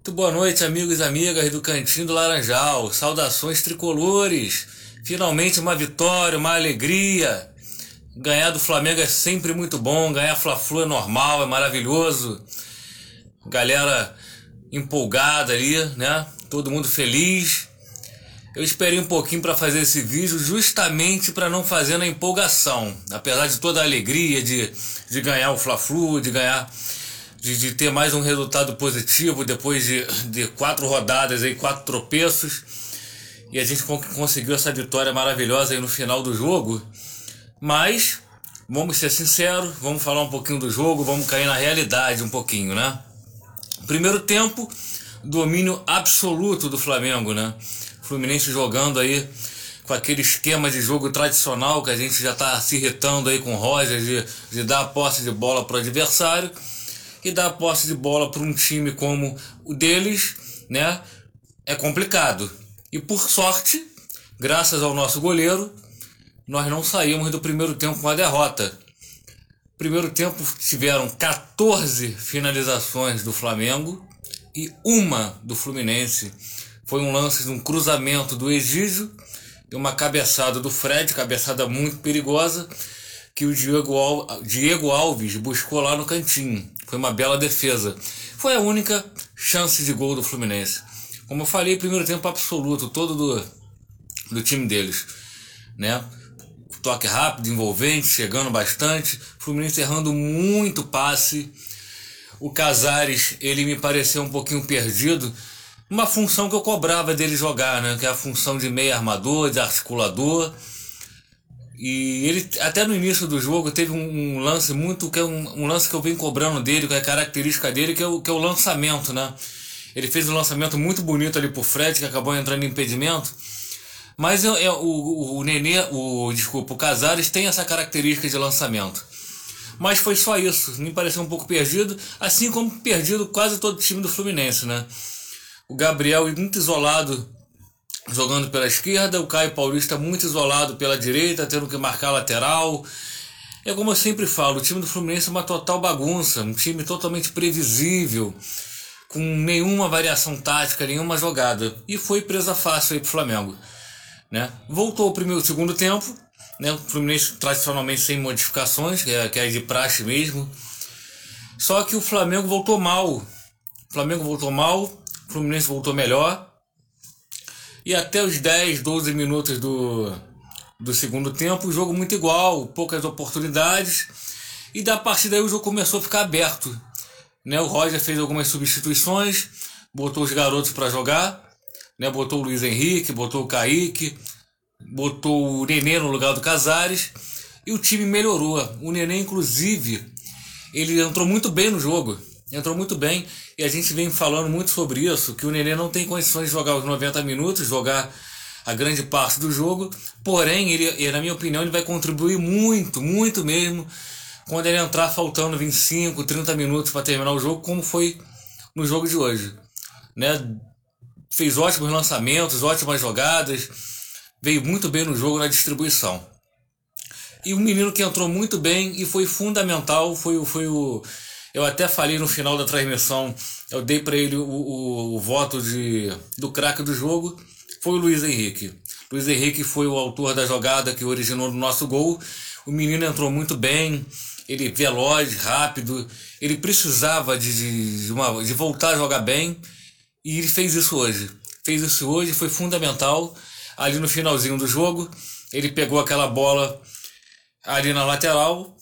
Muito boa noite, amigos e amigas do Cantinho do Laranjal. Saudações tricolores. Finalmente uma vitória, uma alegria. Ganhar do Flamengo é sempre muito bom, ganhar Fla-Flu é normal, é maravilhoso. Galera empolgada ali, né? Todo mundo feliz. Eu esperei um pouquinho para fazer esse vídeo justamente para não fazer na empolgação. Apesar de toda a alegria de, de ganhar o Fla-Flu, de ganhar de, de, ter mais um resultado positivo depois de, de quatro rodadas aí, quatro tropeços. E a gente conseguiu essa vitória maravilhosa aí no final do jogo. Mas vamos ser sinceros, vamos falar um pouquinho do jogo, vamos cair na realidade um pouquinho, né? Primeiro tempo, domínio absoluto do Flamengo, né? Fluminense jogando aí com aquele esquema de jogo tradicional que a gente já está se irritando aí com o Roger de, de dar a posse de bola para o adversário e dar posse de bola para um time como o deles, né? É complicado. E por sorte, graças ao nosso goleiro, nós não saímos do primeiro tempo com a derrota. Primeiro tempo tiveram 14 finalizações do Flamengo e uma do Fluminense foi um lance de um cruzamento do Egídio e uma cabeçada do Fred, cabeçada muito perigosa, que o Diego, Al Diego Alves buscou lá no cantinho. Foi uma bela defesa. Foi a única chance de gol do Fluminense. Como eu falei, primeiro tempo absoluto, todo do, do time deles. Né? Toque rápido, envolvente, chegando bastante. Fluminense errando muito passe. O Casares, ele me pareceu um pouquinho perdido uma função que eu cobrava dele jogar, né? Que é a função de meio armador, de articulador. E ele, até no início do jogo, teve um, um lance muito. que é um, um, lance que eu venho cobrando dele, que é característica dele, que é o, que é o lançamento, né? Ele fez um lançamento muito bonito ali pro Fred, que acabou entrando em impedimento. Mas é, o, o, o Nenê, o, desculpa, o Casares tem essa característica de lançamento. Mas foi só isso. Me pareceu um pouco perdido, assim como perdido quase todo o time do Fluminense, né? o Gabriel muito isolado jogando pela esquerda, o Caio Paulista muito isolado pela direita, tendo que marcar lateral. É como eu sempre falo, o time do Fluminense é uma total bagunça, um time totalmente previsível, com nenhuma variação tática, nenhuma jogada. E foi presa fácil aí pro Flamengo. Né? Voltou o primeiro segundo tempo, né? O Fluminense tradicionalmente sem modificações, que é, que é de praxe mesmo. Só que o Flamengo voltou mal. O Flamengo voltou mal, o Fluminense voltou melhor. E até os 10, 12 minutos do, do segundo tempo, o jogo muito igual, poucas oportunidades. E da partir daí o jogo começou a ficar aberto. Né? O Roger fez algumas substituições, botou os garotos para jogar, né? botou o Luiz Henrique, botou o Kaique, botou o Nenê no lugar do Casares. E o time melhorou. O Nenê, inclusive, ele entrou muito bem no jogo. Entrou muito bem. E a gente vem falando muito sobre isso, que o Nenê não tem condições de jogar os 90 minutos, jogar a grande parte do jogo. Porém, ele, na minha opinião, ele vai contribuir muito, muito mesmo, quando ele entrar faltando 25, 30 minutos para terminar o jogo, como foi no jogo de hoje. Né? Fez ótimos lançamentos, ótimas jogadas, veio muito bem no jogo na distribuição. E um menino que entrou muito bem e foi fundamental foi, foi o eu até falei no final da transmissão, eu dei para ele o, o, o, voto de, do craque do jogo, foi o Luiz Henrique. Luiz Henrique foi o autor da jogada que originou o nosso gol. O menino entrou muito bem, ele veloz, rápido, ele precisava de, de, uma, de voltar a jogar bem e ele fez isso hoje. Fez isso hoje, foi fundamental. Ali no finalzinho do jogo, ele pegou aquela bola ali na lateral,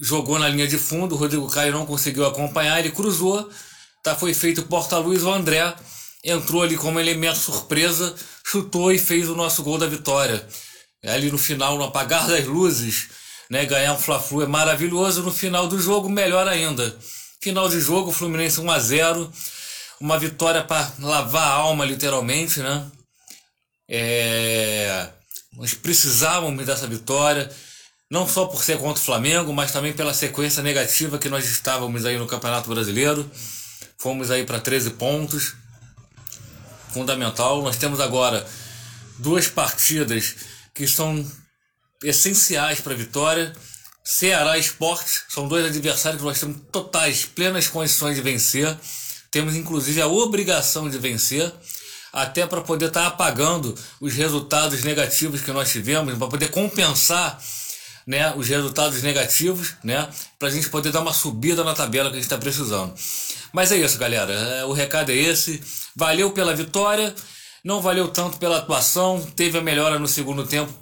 jogou na linha de fundo, o Rodrigo Caio não conseguiu acompanhar, ele cruzou, tá, foi feito porta-luz, o André entrou ali como elemento surpresa, chutou e fez o nosso gol da vitória. Ali no final, no apagar das luzes, né, ganhar um Fla-Flu é maravilhoso, no final do jogo melhor ainda. Final de jogo, Fluminense 1 a 0, uma vitória para lavar a alma literalmente, né? É... Nós precisávamos dessa vitória não só por ser contra o Flamengo, mas também pela sequência negativa que nós estávamos aí no Campeonato Brasileiro. Fomos aí para 13 pontos. Fundamental. Nós temos agora duas partidas que são essenciais para a vitória. Ceará Esporte são dois adversários que nós temos totais, plenas condições de vencer. Temos inclusive a obrigação de vencer, até para poder estar tá apagando os resultados negativos que nós tivemos, para poder compensar né, os resultados negativos, né, para a gente poder dar uma subida na tabela que a gente está precisando. Mas é isso, galera. É, o recado é esse. Valeu pela vitória, não valeu tanto pela atuação, teve a melhora no segundo tempo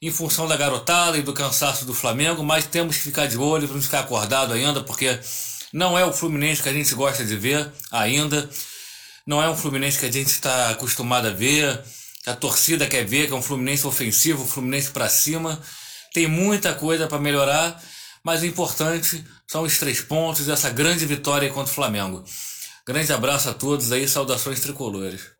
em função da garotada e do cansaço do Flamengo, mas temos que ficar de olho, para não ficar acordado ainda, porque não é o Fluminense que a gente gosta de ver ainda. Não é um Fluminense que a gente está acostumado a ver, que a torcida quer ver, que é um Fluminense ofensivo, um Fluminense para cima. Tem muita coisa para melhorar, mas o importante são os três pontos e essa grande vitória contra o Flamengo. Grande abraço a todos aí, saudações tricolores.